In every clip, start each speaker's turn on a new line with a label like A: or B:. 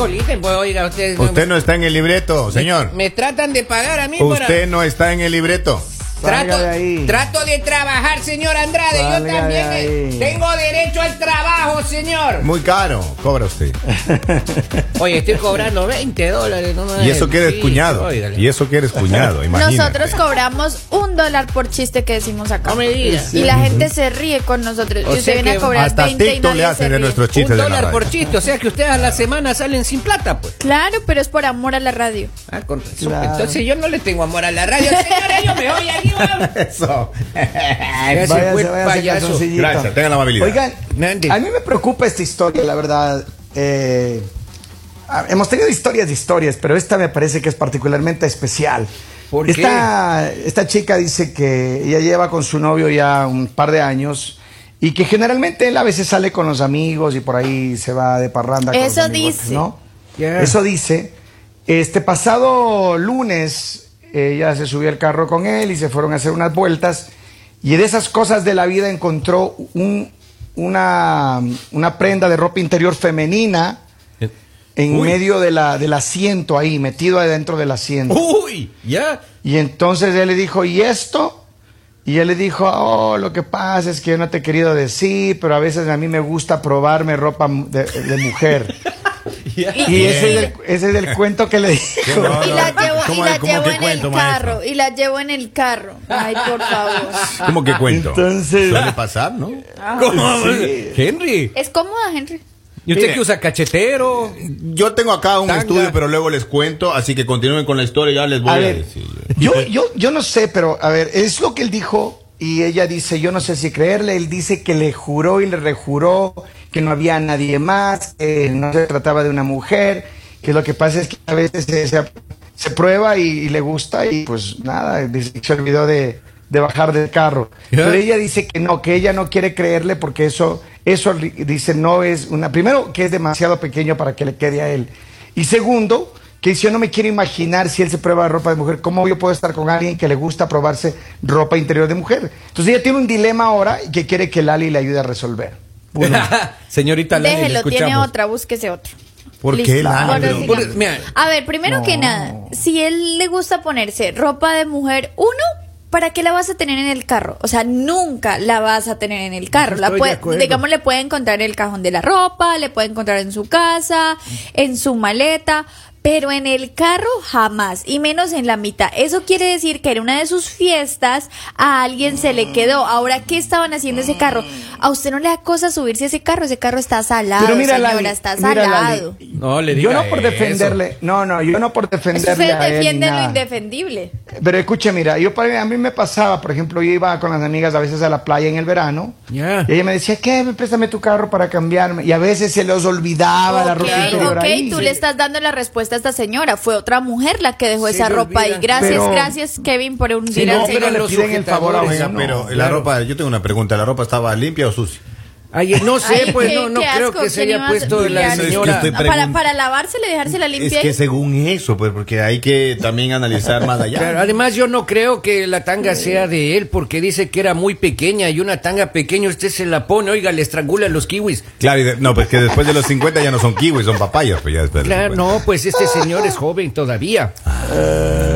A: coliten, pues oiga.
B: Usted no está en el libreto, señor.
A: Me tratan de pagar a mí
B: Usted no está en el libreto.
A: Trato,
C: de ahí.
A: trato de trabajar, señor Andrade.
C: Salga
A: Yo también eh, tengo derecho al trabajo, señor.
B: Muy caro, cobra usted.
A: Oye, estoy cobrando 20 dólares. No me
B: Y eso que eres
A: Sí,
B: cuñado. Y eso que eres cuñado, imagínate.
D: Nosotros cobramos un dólar por chiste que decimos acá.
A: No me digas.
D: Y la gente se ríe con nosotros.
A: O
D: y usted viene a cobrar
B: Hasta
D: 20 y
B: TikTok
D: nadie
B: le
D: se
B: hacen de
D: ríe.
B: nuestros
A: Un
B: chistes de la
A: dólar
B: radio.
A: por chiste, o sea que ustedes a la semana salen sin plata, pues.
D: Claro, pero es por amor a la radio.
A: Ah, con razón.
C: Claro.
A: Entonces yo no le tengo amor a la radio, señora. Yo me voy aquí.
B: Eso.
C: Váyase, váyase,
A: payaso.
B: Gracias, tenga la amabilidad.
C: Oigan, a mí me preocupa esta historia, la verdad. Eh, hemos tenido historias de historias, pero esta me parece que es particularmente especial.
A: ¿Por qué?
C: esta, esta chica dice que ella lleva con su novio ya un par de años y que generalmente él a veces sale con los amigos y por ahí se va de parranda con
D: Eso
C: los amigos,
D: dice.
C: Eso dice. Este pasado lunes ella se subió al carro con él y se fueron a hacer unas vueltas y de esas cosas de la vida encontró un- una, una prenda de ropa interior femenina en
B: Uy.
C: medio de la, del asiento ahí, metido adentro del asiento.
B: Uy, ya.
C: Y entonces él le dijo, ¿y esto? Y él le dijo, oh, lo que pasa es que yo no te he querido decir, pero a veces a mí me gusta probarme ropa de, de mujer. y ese es, el, ese es el cuento que le dijo.
B: No,
D: y la y
B: ¿cómo-
D: la
B: cómo
D: llevo en
B: cuento,
D: el
B: maestro?
D: carro. Y la llevo en el carro. Ay, por favor.
B: ¿Cómo que cuento?
C: Entonces-
B: Suele pasar, ¿no?
C: Sí.
A: Henry.
D: Es cómoda, Henry.
A: ¿Y usted
B: Mire.
A: que usa cachetero?
B: Yo tengo acá un
A: Tanga.
B: estudio, pero luego les cuento, así que continúen con la historia, ya les voy
C: A
B: a,
C: ver,
B: decir.
C: yo, yo, yo no sé, pero a ver, es lo que él dijo y ella dice, yo no sé si creerle, él dice que le juró y le rejuró que no había nadie más, que no se trataba de una mujer, que lo que pasa es que a veces se, se- se prueba y, y le gusta y pues nada, dice se olvidó de, de bajar del carro. Pero ella dice que no, que ella no quiere creerle porque eso, eso dice no es una, primero que es demasiado pequeño para que le quede a él. Y segundo, que yo no me quiero imaginar si él se prueba ropa de mujer, ¿cómo yo puedo estar con alguien que le gusta probarse ropa interior de mujer? Entonces ella tiene un dilema ahora y que quiere que Lali le ayude a resolver. Uno.
A: Señorita Lali, le
D: Déjelo, tiene otra, búsquese otro.
B: ¿Por
D: Listo.
B: qué.
A: Por- mira.
D: A ver, primero
C: No.
D: que nada, si él le gusta ponerse ropa de mujer, uno, ¿para qué la vas a tener en el carro? O sea, nunca la vas a tener en el carro. La puede, digamos, le puede encontrar en el cajón de la ropa, le puede encontrar en su casa, en su maleta. Pero en el carro jamás, y menos en la mitad. Eso quiere decir que en una de sus fiestas a alguien se le quedó. Ahora, ¿qué estaban haciendo ese carro? A usted no le da cosa subirse a ese carro. Ese carro está salado,
C: Pero mira,
D: señora,
C: Lali,
D: está
C: mira,
D: salado.
C: Lali,
A: No le
C: Yo
A: diga
C: no por
A: eso.
C: defenderle, no, no, yo no por
D: Usted
C: defenderle a él ni
D: defiende lo indefendible.
C: Pero escuche, mira, yo para- a mí me pasaba, por ejemplo, yo iba con las amigas a veces a la playa en el verano. Y ella me decía, ¿qué? Préstame tu carro para cambiarme. Y a veces se los olvidaba la ropa interior
D: ok,
C: ahí.
D: tú le estás dando la respuesta a esta señora. Fue otra mujer la que dejó
A: Se
D: esa ropa ahí. Gracias,
C: Pero-
D: gracias, Kevin, por un
A: Sí,
D: al
A: no,
D: señor.
A: pero
C: le piden el favor a
A: sujetadores,
C: uno.
B: Pero la
A: Claro.
B: ropa, yo tengo una pregunta, ¿la ropa estaba limpia o sucia?
A: Ay, no sé,
D: Ay,
A: pues
D: qué-
A: no, no
D: qué
A: creo
D: asco,
A: que se
D: ¿quién
A: haya puesto
D: hacer?
A: la
D: Es que
A: señora.
D: Ah, para, para lavársela, dejársela
B: Es
D: limpia.
B: que
D: ahí.
B: según eso, pues, porque hay que también analizar más allá.
A: Claro, además yo no creo que la tanga sea de él porque dice que era muy pequeña y una tanga pequeña usted se la pone, oiga, le estrangula los kiwis.
B: Claro, y de- no, pues que después de los 50 ya no son kiwis, son papayas, pues ya de
A: Claro,
B: 50.
A: no, pues este señor es joven todavía.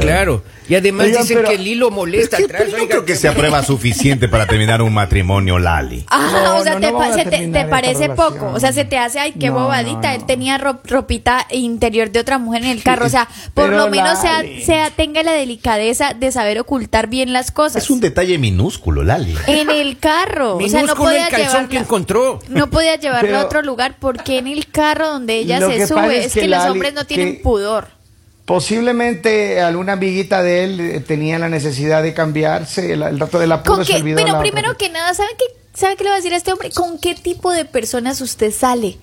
A: Claro. Y además
C: Oigan,
A: dicen
C: pero-
A: que el hilo molesta
B: Sí,
A: atrás.
B: pero no
A: oiga,
B: creo que sea prueba suficiente para terminar un matrimonio, Lali.
D: Ah,
C: No,
D: o sea,
C: no,
D: te,
C: no
D: se te- parece poco. O sea, se te hace, ay, qué
C: No,
D: bobadita.
C: no,
D: Él tenía ro- ropita interior de otra mujer en el carro. O sea, por
C: Pero,
D: lo menos sea, sea, tenga la delicadeza de saber ocultar bien las cosas.
B: Es un detalle minúsculo, Lali.
D: En el carro. o sea, no podía
A: el calzón
D: llevarla.
A: que encontró.
D: No podía llevarla
C: Pero-
D: a otro lugar porque en el carro donde ella se
C: que
D: sube
C: es
D: es que,
C: que
D: los hombres no tienen
C: que-
D: pudor.
C: Posiblemente alguna amiguita de él eh, tenía la necesidad de cambiarse. El, el rato
D: ¿Con
C: se
D: qué?
C: olvidó
D: Bueno,
C: la
D: primero
C: otra.
D: que nada, ¿saben qué, ¿sabe qué le va a decir a este hombre? ¿Con qué tipo de personas usted sale?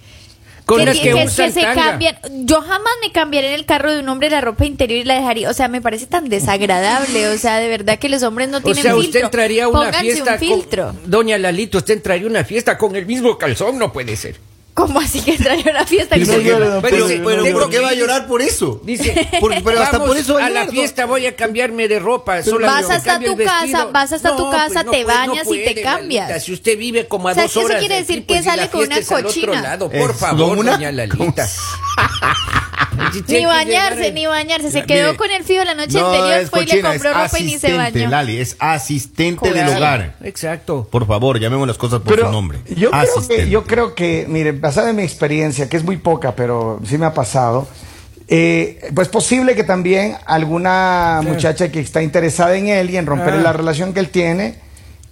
A: Con que,
D: que
A: usan
D: se
A: tanga.
D: cambian. Yo jamás me cambiaría en el carro de un hombre la ropa interior y la dejaría. O sea, me parece tan desagradable. O sea, de verdad que los hombres no
A: O
D: tienen
A: sea,
D: filtro.
A: usted entraría a una
D: Pónganse
A: fiesta
D: un filtro.
A: con... Doña Lalito, usted entraría a una fiesta con el mismo calzón, no puede ser.
D: ¿Cómo así que extraño la fiesta?
C: No
D: Que-
B: Pero, pero
A: tengo
B: ¿por qué
A: que
B: va a llorar por eso?
A: Dice,
B: Por- pero hasta por eso va
A: a la
B: ¿no?
A: fiesta voy a cambiarme de ropa. solamente
D: Vas hasta tu casa, vas hasta tu casa, te
A: puede,
D: bañas y te cambias.
A: Lalita, Si usted vive como a
D: O sea,
A: dos
D: que eso
A: horas.
D: quiere
A: de
D: decir
A: aquí,
D: que
A: pues, la
D: sale con una
A: es
D: cochina.
A: lado. Por favor,
B: ¿con una?
A: doña Lalita.
D: Ni bañarse, ni bañarse. Se quedó
B: mire,
D: con el fío la noche
B: No,
D: anterior,
B: es
D: fue y le
B: cochina,
D: compró
B: es
D: ropa y ni se
B: asistente,
D: bañó.
B: Lali, es asistente del
D: Claro.
B: hogar.
A: Exacto.
B: Por favor, llamemos las cosas por
C: Pero
B: su nombre.
C: Yo creo,
B: Asistente.
C: que, yo creo que, mire, basada en mi experiencia, que es muy poca, pero sí me ha pasado, eh, pues posible que también alguna muchacha que está interesada en él y en romper
A: Ah.
C: la relación que él tiene,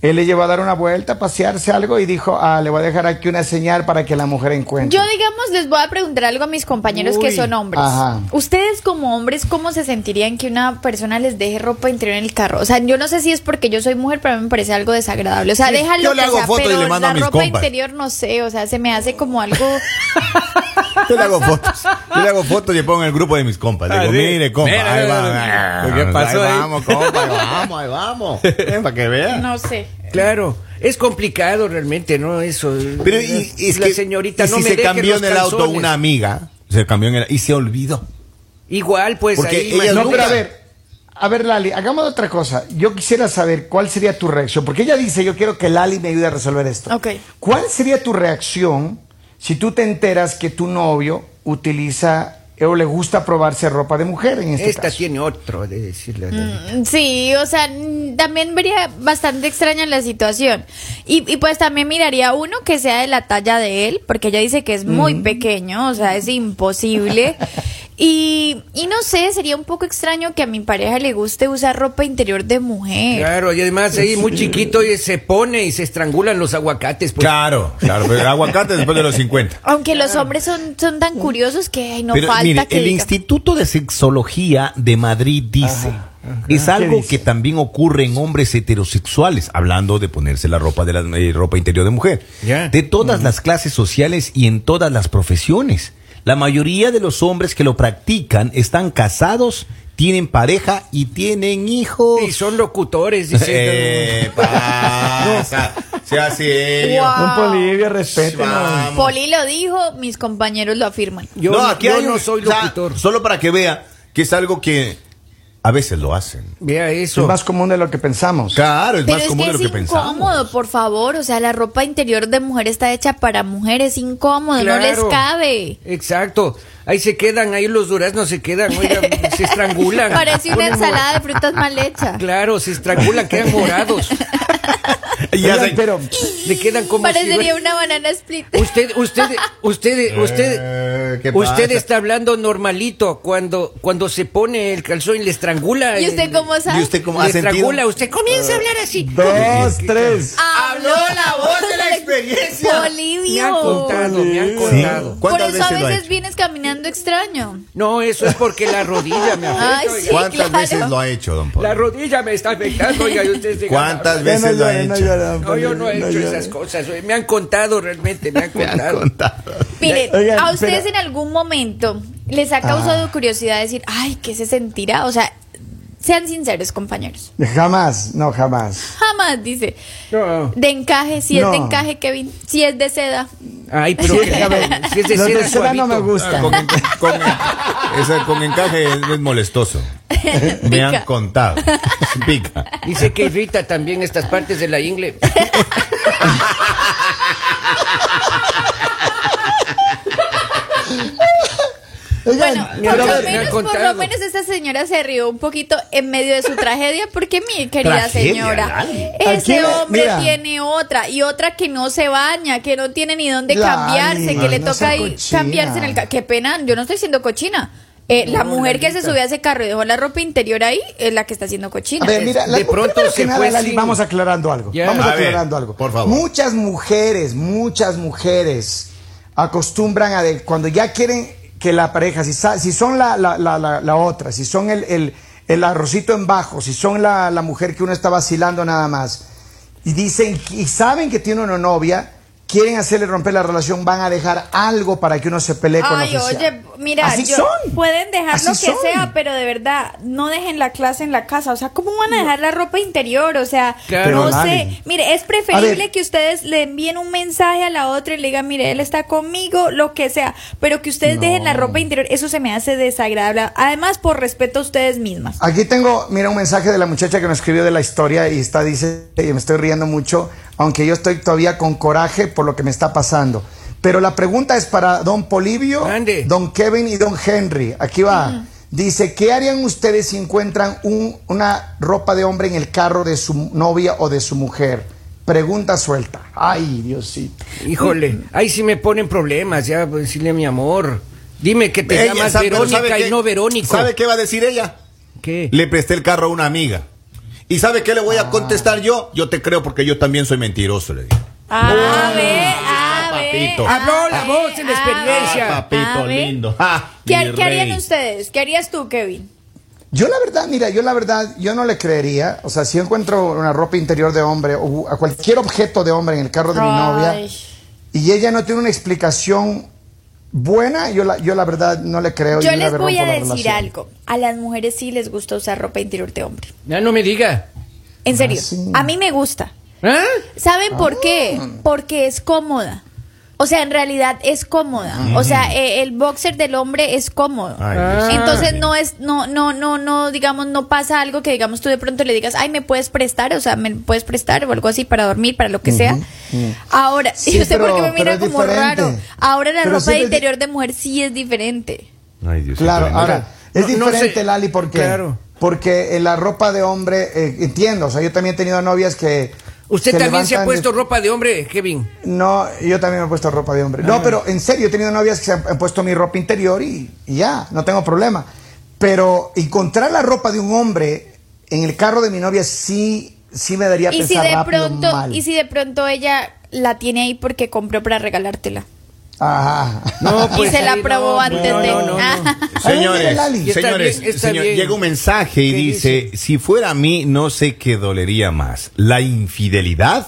C: él le llevó a dar una vuelta, a pasearse algo y dijo, ah, le voy a dejar aquí una señal para que la mujer encuentre.
D: Yo, digamos, les voy a preguntar algo a mis compañeros que
A: Uy.
D: son hombres.
C: Ajá.
D: Ustedes como hombres, ¿cómo se sentirían que una persona les deje ropa interior en el carro? O sea, yo no sé si es porque yo soy mujer, pero a mí me parece algo desagradable. O sea,
B: Sí,
D: déjalo
B: yo le
D: que
B: hago
D: sea,
B: foto y
D: pero
B: le mando a
D: la
B: mis
D: ropa
B: compas.
D: interior no sé, o sea, se me hace como algo...
B: Yo le hago fotos. Yo le hago fotos y le pongo en el grupo de mis compas. Le
A: Ah,
B: digo,
A: sí.
B: mire, compa,
A: Mira,
B: ahí
A: mira,
B: va.
A: mira. ¿Qué pasó ahí?
B: vamos, compa, ahí vamos, ahí vamos. Ven, para que vean.
D: No sé.
A: Claro, es complicado realmente, ¿no? Eso.
B: Pero y, y es
A: la
B: que,
A: señorita
B: y
A: no
B: si
A: me
B: se cambió en el auto una amiga, se cambió en el, y se olvidó.
A: Igual, pues
B: Porque
A: ahí.
B: ella
C: No, pero a ver, a ver, Lali, hagamos otra cosa. Yo quisiera saber cuál sería tu reacción, porque ella dice, yo quiero que Lali me ayude a resolver esto.
D: Ok.
C: ¿Cuál sería tu reacción si tú te enteras que tu novio utiliza o le gusta probarse ropa de mujer en este
A: Esta
C: caso?
A: tiene otro de decirle.
D: Mm, Sí, o sea, mm, también vería bastante extraña la situación. Y, y pues también miraría uno que sea de la talla de él, porque ella dice que es muy pequeño, o sea, es imposible. y, y no sé, sería un poco extraño que a mi pareja le guste usar ropa interior de mujer.
A: Claro, y además ahí muy chiquito y se pone y se estrangulan los aguacates. Pues.
B: Claro, claro, pero el aguacate después de los 50.
D: Aunque los hombres son, son tan curiosos que ay, no
B: Pero
D: falta
B: mire,
D: que
B: el. Instituto de Sexología de Madrid dice, es
C: ¿Qué
B: algo que también ocurre en hombres heterosexuales, hablando de ponerse la ropa de la eh, ropa interior de mujer, de todas las clases sociales y en todas las profesiones. La mayoría de los hombres que lo practican están casados, tienen pareja y tienen hijos.
A: Y son locutores, dice.
B: Eh, pasa, sea serio.
D: Guau.
C: Un Polivio, respete.
D: Poli lo dijo, mis compañeros lo afirman.
A: Yo,
B: no,
A: no,
B: aquí
A: yo
B: hay
A: no
B: un-
A: soy
B: o sea,
A: locutor.
B: solo para que vea que es algo que a veces lo hacen.
A: Vea
C: Es
A: eso.
C: más común de lo que pensamos.
B: Claro, es
D: Pero
B: más
D: es
B: común
D: que
B: de
D: es
B: lo que
D: incómodo,
B: pensamos.
D: por favor. O sea, la ropa interior de mujer está hecha para mujeres, incómodo, no les
A: Claro.
D: cabe.
A: Exacto. Ahí se quedan, ahí los duraznos se quedan, oiga, se estrangulan.
D: Parece una ensalada de frutas mal hecha.
A: Claro, se estrangulan, quedan morados.
B: Y
C: Oigan, pero
A: Le quedan como si-
D: Parecería una banana split.
A: Usted, usted, usted, usted,
B: Eh, ¿qué
A: usted
B: pasa?
A: está hablando normalito. Cuando, cuando se pone el calzón y le estrangula.
D: ¿Y usted cómo sabe?
B: ¿Y usted cómo
A: le
B: ha sentido?
A: estrangula, usted comienza a hablar así.
C: dos, tres.
D: Habló la voz de la
B: experiencia.
D: Bolivio.
A: Me han contado, me han contado.
B: Sí.
D: Por
B: ¿Cuántas
D: eso a
B: veces
D: vienes caminando extraño.
A: No, eso es porque la rodilla me afecta.
D: Ay, sí.
B: ¿Cuántas
D: claro.
B: veces lo ha hecho, don Pablo?
A: La rodilla me está afectando, oiga, y usted se
B: ¿Cuántas
A: gana.
B: veces
C: no
B: lo ha
C: no
B: hecho?
A: No, yo no he hecho esas cosas. Me han contado realmente, me han
B: Me han
A: contado.
D: Miren, a ustedes en algún momento les ha causado curiosidad decir, ay, ¿qué se sentirá? O sea, sean sinceros, compañeros.
C: Jamás, no, jamás.
D: Jamás, dice.
A: No.
D: De encaje, si es de encaje, Kevin. Si es de seda.
A: Ay, pero
C: Sí, a ver,
A: si es de
C: los
A: seda,
C: de seda no me gustan.
B: Ah, Con, esa- con encaje es, es molestoso. Me
D: Pica.
B: han contado. Pica.
A: Dice que irrita también estas partes de la ingle.
C: Oigan,
D: Bueno, por lo, menos, por lo menos esta señora se rió un poquito en medio de su tragedia, porque mi querida
B: Tragedia,
D: señora, ese hombre
C: mira.
D: tiene otra, y otra que no se baña, que no tiene ni dónde
C: Lali,
D: cambiarse, que le
C: no
D: toca ahí
C: cochina.
D: cambiarse en el Qué pena, yo no estoy siendo cochina. Eh, la
A: No,
D: mujer que se subió a ese carro y dejó la ropa interior ahí es la que está siendo cochina.
C: A ver, mira,
A: de pronto se
C: nada,
A: fue
C: Lali,
A: sin-
C: vamos aclarando algo. Vamos
B: A ver,
C: aclarando algo.
B: por favor.
C: Muchas mujeres, muchas mujeres acostumbran a de- cuando ya quieren que la pareja, si, si son la, la, la, la, otra, si son el, el, el arrocito en bajo, si son la mujer que uno está vacilando nada más, y dicen y saben que tiene una novia, quieren hacerle romper la relación, van a dejar algo para que uno se pelee con
D: Ay,
C: la oficial.
D: oye, mira,
C: Así
D: yo-
C: son.
D: pueden dejar
C: Así
D: lo que
C: son.
D: sea, pero de verdad, no dejen la clase en la casa. O sea, ¿cómo van a dejar la ropa interior? O sea,
A: Claro.
D: no
C: Pero,
D: sé. Mire, es
C: a
D: preferible que ustedes le envíen un mensaje a la otra y le digan, mire, él está conmigo, lo que sea. Pero que ustedes dejen la ropa interior, eso se me hace desagradable. Además, por respeto a ustedes mismas.
C: Aquí tengo, mira, un mensaje de la muchacha que nos escribió de la historia y está, dice, y me estoy riendo mucho, aunque yo estoy todavía con coraje por lo que me está pasando. Pero la pregunta es para don Polivio,
A: Ande.
C: don Kevin y don Henry. Aquí va. Dice, ¿qué harían ustedes si encuentran un- una ropa de hombre en el carro de su novia o de su mujer? Pregunta suelta. Ay, Diosito.
A: Híjole, ahí sí me ponen problemas, ya, pues, decirle a mi amor. Dime que te
B: Ella
A: llamas
B: sabe-
A: Verónica
B: ¿sabe
A: y
B: qué?
A: no Verónico.
B: ¿Sabe qué va a decir ella?
A: ¿Qué?
B: Le presté el carro a una amiga. ¿Y sabe qué le voy a contestar yo? Yo te creo porque yo también soy mentiroso, le digo.
D: A ver, a ver.
B: papito.
A: Habló la
D: a
A: voz
D: ver,
A: de la
D: a
A: experiencia.
D: ver,
B: papito
D: a ver.
B: lindo. Ah,
D: ¿Qué, harían ustedes? ¿Qué harías tú, Kevin?
C: Yo la verdad, mira, yo la verdad, yo no le creería. O sea, si yo encuentro una ropa interior de hombre o a cualquier objeto de hombre en el carro de mi novia
D: Ay.
C: y ella no tiene una explicación buena, yo la, yo la verdad no le creo.
D: Yo
C: y una
D: les voy a decir algo. A las mujeres sí les gusta usar ropa interior de hombre.
A: Ya no me diga.
D: En serio,
C: Ah, sí.
D: a mí me gusta.
A: ¿Ah?
D: ¿Saben por
C: Ah.
D: qué? Porque es cómoda. O sea, en realidad es cómoda. O sea, eh, el boxer del hombre es cómodo.
B: Ay,
A: Ah.
D: Entonces no es, no, no, no, no, digamos, no pasa algo que digamos tú de pronto le digas, ay, me puedes prestar, o sea, me puedes prestar o algo así para dormir, para lo que sea. Ahora,
C: Sí,
D: ¿y usted por qué
C: pero-
D: me mira como
C: diferente.
D: raro? Ahora la
C: Pero
D: ropa
C: sí
D: de interior de mujer sí es diferente.
B: Ay, Dios.
C: Claro, ahora, es
A: no- no
C: diferente,
A: sé.
C: Lali, porque,
A: Claro.
C: porque en la ropa de hombre, eh, entiendo, o sea, yo también he tenido novias que...
A: ¿Usted
C: se
A: también se ha puesto
C: de-
A: ropa de hombre, Kevin?
C: No, yo también me he puesto ropa de hombre.
A: Ah.
C: No, pero en serio, he tenido novias que se han, puesto mi ropa interior y, y ya, no tengo problema. Pero encontrar la ropa de un hombre en el carro de mi novia sí, sí me daría
D: Y si
C: pensar
D: de
C: rápido
D: pronto,
C: mal.
D: y si de pronto ella la tiene ahí porque compró para regalártela.
C: Ajá.
A: No, pues
D: y se la
A: ahí
D: probó
A: no,
D: antes
A: no,
D: de.
A: no, no, no.
D: Ah.
B: Señores.
A: Está
B: señores,
A: bien, está
B: señor,
A: bien.
B: llega un mensaje y
A: ¿Qué
B: dice,
A: dice?
B: si fuera a mí, no sé qué dolería más, la infidelidad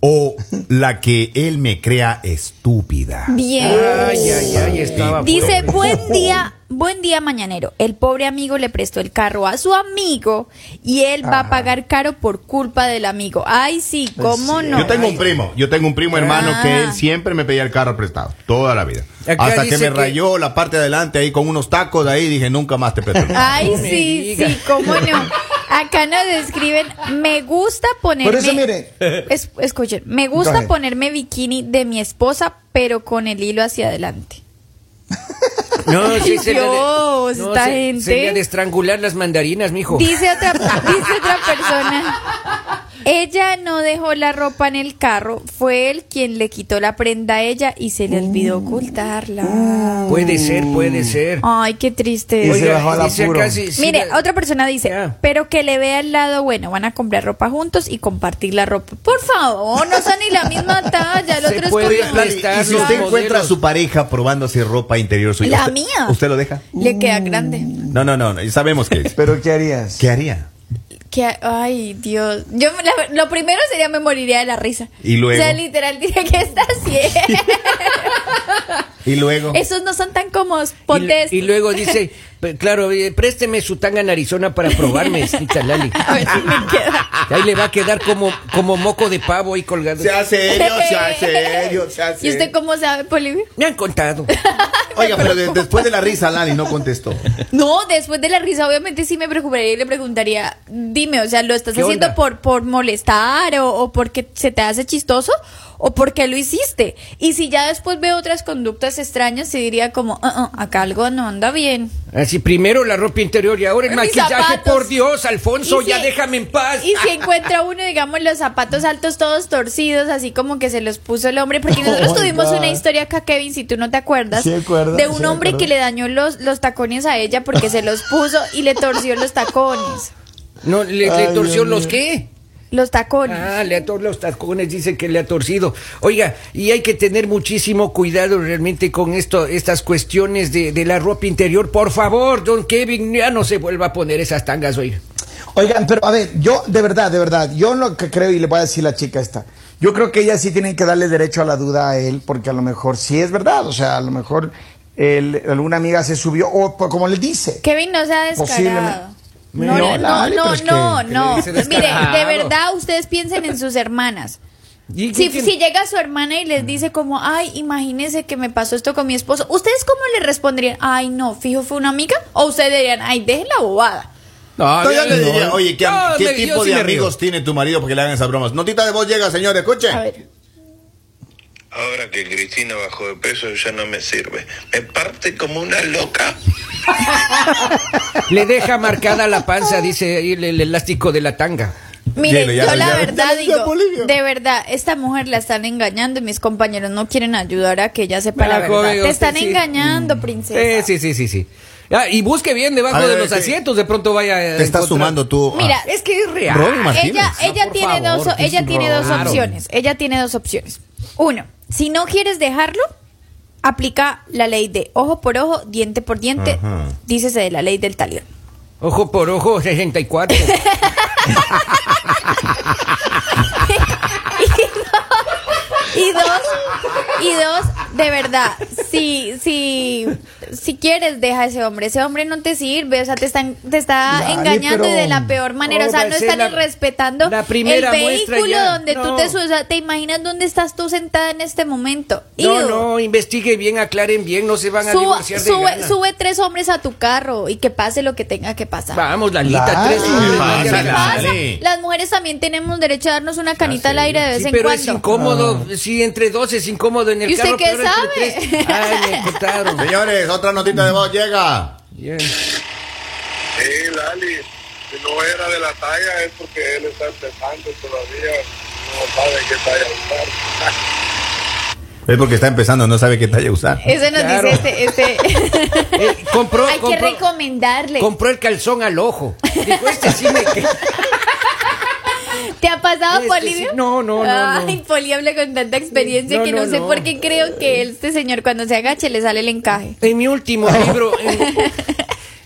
B: o la que él me crea estúpida.
D: Bien.
A: Ay, ay, ay, estaba
D: Dice, buen día, buen día mañanero. El pobre amigo le prestó el carro a su amigo y él va a pagar caro por culpa del amigo. Ay, sí, cómo no.
B: Yo tengo un primo, yo tengo un primo hermano
D: Ah.
B: que él siempre me pedía el carro prestado, toda la vida.
A: Acá
B: Hasta que me
A: que-
B: rayó la parte de adelante ahí con unos tacos de ahí, dije, nunca más te presto. el carro".
D: Ay, sí, sí, cómo no. Acá nos escriben, me gusta ponerme...
C: Por eso, mire.
D: Es- escuchen, me gusta ponerme bikini de mi esposa, pero con el hilo hacia adelante.
A: No, sí, sería de-
D: Dios, esta
A: se-
D: gente.
A: Sería de estrangular las mandarinas, mijo.
D: Dice otra, dice otra persona. Ella no dejó la ropa en el carro, fue él quien le quitó la prenda a ella y se le olvidó ocultarla.
A: Puede ser, puede ser.
D: Ay, qué triste.
C: Y
D: es.
C: se bajó al
A: dice
C: apuro.
A: acá, sí, sí,
D: Mire,
A: la-
D: otra persona dice, pero que le vea el lado bueno, van a comprar ropa juntos y compartir la ropa. Por favor, no son ni la misma talla, el
A: Se
D: otro es
A: puede
D: como-
A: Lali,
B: Y si usted encuentra a su pareja probándose ropa interior suya,
D: La
B: ¿usted-
D: mía.
B: ¿Usted lo deja?
D: le queda grande.
B: No, no, no, no, sabemos que es.
C: Pero ¿qué harías?
B: ¿Qué haría?
D: Que, ay, Dios. Yo la- lo primero sería me moriría de la risa.
B: Y luego.
D: O sea, literal diría que está haciendo.
B: Y luego.
D: Esos no son tan cómodos.
A: Y,
D: Ponte esto.
A: y luego dice, "P- claro, eh, présteme su tanga en Arizona para probarme, Lali.
D: A ver si me queda.
A: Ahí le va a quedar como, como moco de pavo ahí colgado.
B: Sea serio, sea serio, sea
D: ¿Y
B: serio.
D: usted cómo sabe, Polivio?
A: Me han contado.
B: Oiga, pero de- después de la risa, Lali no contestó.
D: No, después de la risa, obviamente sí me preocuparía y le preguntaría, dime, o sea, ¿lo estás
A: ¿Qué
D: haciendo
A: onda?
D: por, por molestar o, o porque se te hace chistoso o porque lo hiciste? Y si ya después veo otras conductas extrañas, se diría como, "Ah, ah, acá algo no anda bien.
A: Así primero la ropa interior y ahora el
D: Mis
A: maquillaje.
D: zapatos.
A: Por Dios, Alfonso,
D: si-
A: ya déjame en paz.
D: Y si encuentra uno, digamos, los zapatos altos todos torcidos, así como que se los puso el hombre, porque nosotros
C: Oh
D: tuvimos
C: God.
D: una historia acá, Kevin, si tú no te acuerdas,
C: Sí, acuerdo,
D: de un
C: sí,
D: hombre que le dañó los, los tacones a ella porque se los puso y le torció los tacones.
A: No, le, torció
C: Dios
A: los
C: mío.
A: qué?
D: Los tacones.
A: Ah, le ator los tacones, dice que le ha torcido. Oiga, y hay que tener muchísimo cuidado realmente con esto, estas cuestiones de, de la ropa interior. Por favor, don Kevin, ya no se vuelva a poner esas tangas, oiga.
C: Oigan, pero a ver, yo de verdad, de verdad, yo lo que creo y le voy a decir a la chica esta, yo creo que ella sí tiene que darle derecho a la duda a él, porque a lo mejor sí es verdad, o sea, a lo mejor él- alguna amiga se subió, o pues, como le dice.
D: Kevin no sea
C: Posiblemente.
D: descarado. No,
C: No,
D: no, no,
C: es
D: no,
C: que-
D: no. Mire, de verdad, ustedes piensen en sus hermanas.
A: ¿Y
D: Si,
A: quién-
D: si llega su hermana y les dice como, ay, imagínense que me pasó esto con mi esposo, ¿ustedes cómo le responderían? Ay, no, fijo, fue una amiga. O ustedes dirían, ay, dejen la bobada.
A: No,
B: No, yo le diría, oye, ¿qué,
A: me-
B: tipo
A: sí
B: de amigos tiene tu marido porque le hagan esas bromas? Notita de voz llega, señor, escuche.
D: A ver.
E: Ahora que Cristina bajó de peso ya no me sirve. Me parte como una loca.
A: Le deja marcada la panza, dice el, el elástico de la tanga.
D: Miren, yo la
B: ya-
D: verdad digo, de verdad, esta mujer la están engañando y mis compañeros no quieren ayudar a que ella sepa
A: Ah,
D: la verdad. Te
A: usted
D: están
A: sí.
D: engañando,
A: Sí,
D: princesa.
A: sí, sí, sí, sí. Ah, y busque bien debajo
B: ver,
A: de los asientos, de pronto vaya
B: Te estás
A: encontrar-
B: sumando tú. a-
D: Mira,
A: Es que es real.
D: Ella,
A: No,
D: ella tiene
A: favor,
D: dos, ella tiene dos opciones. Ella tiene dos opciones. Uno, si no quieres dejarlo, aplica la ley de ojo por ojo, diente por diente,
B: Ajá.
D: dícese de la ley del talión.
A: Ojo por ojo, 64.
D: Y dos, y dos, de verdad, si, si, si quieres, deja a ese hombre. Ese hombre no te sirve, o sea, te, están, te está
C: Dale,
D: engañando y
C: pero-
D: de la peor manera.
A: Oh,
D: o sea, no están
A: la-
D: respetando
A: la primera
D: el vehículo
A: ya.
D: donde tú
A: No.
D: te subes. O sea, ¿Te imaginas dónde estás tú sentada en este momento?
A: No, no, investigue bien, aclaren bien, no se van a
D: Suba-
A: divorciar de
D: sube,
A: gana.
D: sube tres hombres a tu carro y que pase lo que tenga que pasar.
A: Vamos, Lalita,
C: Claro.
A: tres
C: ¿Qué
A: hombres,
B: pasa. Dale.
D: Las mujeres también tenemos derecho a darnos una canita al aire de vez
A: Sí,
D: en
A: pero
D: cuando.
A: es incómodo. Si entre dos es incómodo en el
D: ¿Y usted
A: carro.
D: qué
A: pero
D: sabe?
A: Ay, me.
B: Señores, otra notita de voz llega.
A: Bien.
E: Sí, Lali, si no era de la talla es porque él está empezando todavía. No sabe qué talla usar.
B: Es porque está empezando, no sabe qué talla usar.
D: Eso nos
A: Claro.
D: dice este, este
A: Eh, compró,
D: Hay que
A: compró-
D: recomendarle.
A: compró el calzón al ojo. Dijo, este sí me...
D: ¿Te ha pasado,
A: Este
D: Polivio?
A: sí. No, no, no, no.
D: Ay, Poli habla con tanta experiencia
A: No,
D: que no,
A: no,
D: sé
A: no.
D: por qué creo que este señor cuando se agache le sale el encaje.
A: En mi último libro, en,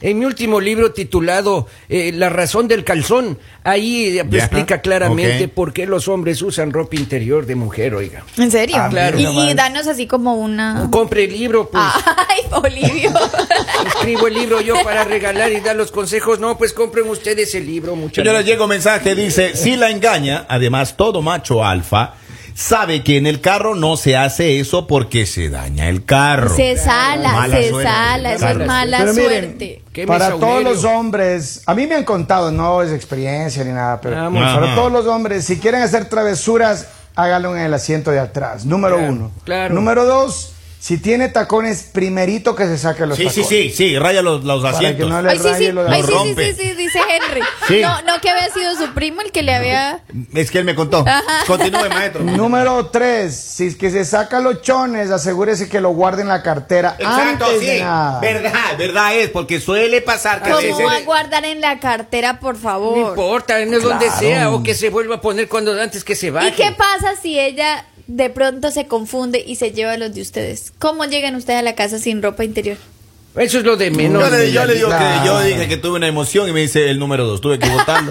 A: en mi último libro titulado eh, La razón del calzón, ahí eh, explica claramente por qué los hombres usan ropa interior de mujer, oiga.
D: ¿En serio?
C: Ah,
A: claro.
D: Y,
C: nomás.
D: y danos así como una...
A: Compre el libro, pues.
D: Ay, Polivio.
A: Escribo el libro yo para regalar y dar los consejos. No, pues compren ustedes el libro, muchachos.
B: Señora, llega un mensaje, dice, si la engaña, además todo macho alfa sabe que en el carro no se hace eso porque se daña el carro.
D: Se sala,
B: Mala
D: se
B: suerte.
D: sala, eso es
B: Mala
D: mala
C: Pero miren,
D: suerte.
C: Para todos los hombres, a mí me han contado, no es experiencia ni nada, pero
A: Vamos.
C: para
B: Ajá.
C: todos los hombres, si quieren hacer travesuras, háganlo en el asiento de atrás. Número
A: Claro,
C: uno.
A: claro.
C: Número dos, si tiene tacones, primerito que se saque los
B: Sí, sí,
C: tacones.
B: sí, sí, raya los, los
C: Para que
B: asientos.
C: no le
D: Ay, sí, sí,
C: los
D: ay, sí, sí, sí, sí, dice Henry.
B: Sí.
D: No, no que había sido su primo el que le había...
B: Es que él me contó. Continúe, maestro.
C: Número tres, si es que se saca los chones, asegúrese que lo guarde en la cartera
B: Exacto,
C: antes
B: sí.
C: de nada.
B: Verdad, verdad es, porque suele pasar que a
D: ¿Cómo
B: veces-
D: va a guardar en la cartera, por
A: No
D: favor?
A: importa, no es donde
C: Claro.
A: sea o que se vuelva a poner cuando antes que se vaya.
D: ¿Y qué pasa si ella de pronto se confunde y se lleva los de ustedes? ¿Cómo llegan ustedes a la casa sin ropa interior?
A: Eso es lo de menos.
B: Yo le, yo le digo que yo dije que tuve una emoción y me dice el número dos, tuve que votarlo.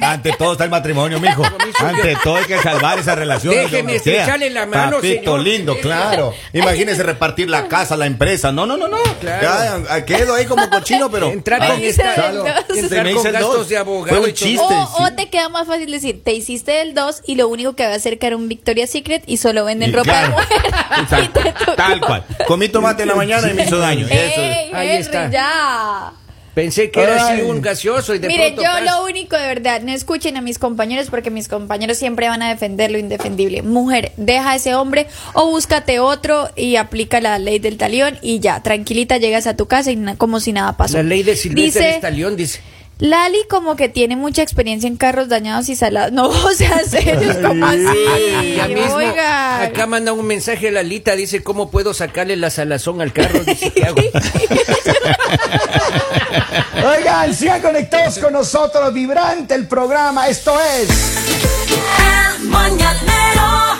B: Ante todo está el matrimonio, mijo. Ante todo hay que salvar esa relación.
A: Déjeme estrecharle la mano,
B: Papito
A: señor.
B: lindo, claro. Imagínese repartir la casa, la empresa. No, no, no, no.
A: Claro.
B: Ya, quedo ahí como cochino, pero.
A: Entrar
B: Ay,
A: con, esta-.
B: Se
A: entrar
B: me
A: con gastos
B: dos.
A: de abogado.
B: Fue
A: y
B: un chiste.
D: O,
B: sí.
D: o te queda más fácil decir, te hiciste el 2 y lo único que va a hacer que era un Victoria's Secret y solo venden
B: Y
D: ropa
B: claro.
D: de mujer.
B: Tal cual. Comí tomate en la mañana y me hizo daño. Eso es.
D: ¡Ey,
A: Ahí
D: Henry,
A: está.
D: ya!
A: Pensé que era así
C: Ay.
A: un gaseoso y de
D: Miren, yo lo único de verdad, no escuchen a mis compañeros porque mis compañeros siempre van a defender lo indefendible. Mujer, deja a ese hombre o búscate otro y aplica la ley del talión y ya, tranquilita llegas a tu casa y na- como si nada pasó.
A: La ley de Silvestre
D: Dice,
A: Estalión dice.
D: Lali como que tiene mucha experiencia en carros dañados y salados. No, o sea, serios, como así?
A: Ya mismo,
D: Oigan.
A: acá manda un mensaje a Lalita, dice, ¿cómo puedo sacarle la salazón al carro? Dice, ¿qué hago?
C: Oigan, sigan conectados con nosotros, vibrante el programa, esto es...
F: El mañanero